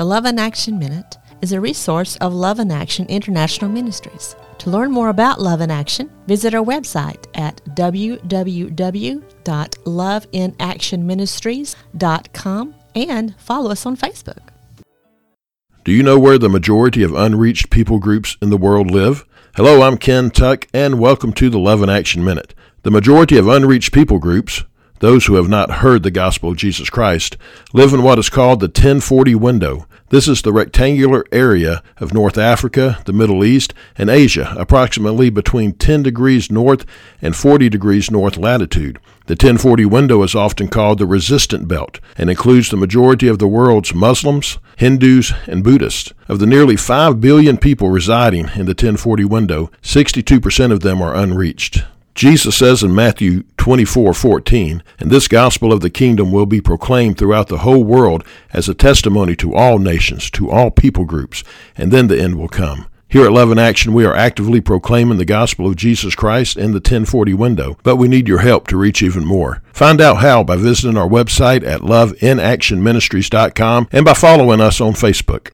The Love in Action Minute is a resource of Love in Action International Ministries. To learn more about Love in Action, visit our website at www.loveinactionministries.com and follow us on Facebook. Do you know where the majority of unreached people groups in the world live? Hello, I'm Ken Tuck, and welcome to the Love in Action Minute. The majority of unreached people groups, those who have not heard the gospel of Jesus Christ, live in what is called the 10/40 window. This is the rectangular area of North Africa, the Middle East, and Asia, approximately between 10 degrees north and 40 degrees north latitude. The 10/40 window is often called the resistant belt and includes the majority of the world's Muslims, Hindus, and Buddhists. Of the nearly 5 billion people residing in the 10/40 window, 62% of them are unreached. Jesus says in Matthew 24:14, "And this gospel of the kingdom will be proclaimed throughout the whole world as a testimony to all nations, to all people groups, and then the end will come." Here at Love in Action, we are actively proclaiming the gospel of Jesus Christ in the 10/40 window, but we need your help to reach even more. Find out how by visiting our website at loveinactionministries.com and by following us on Facebook.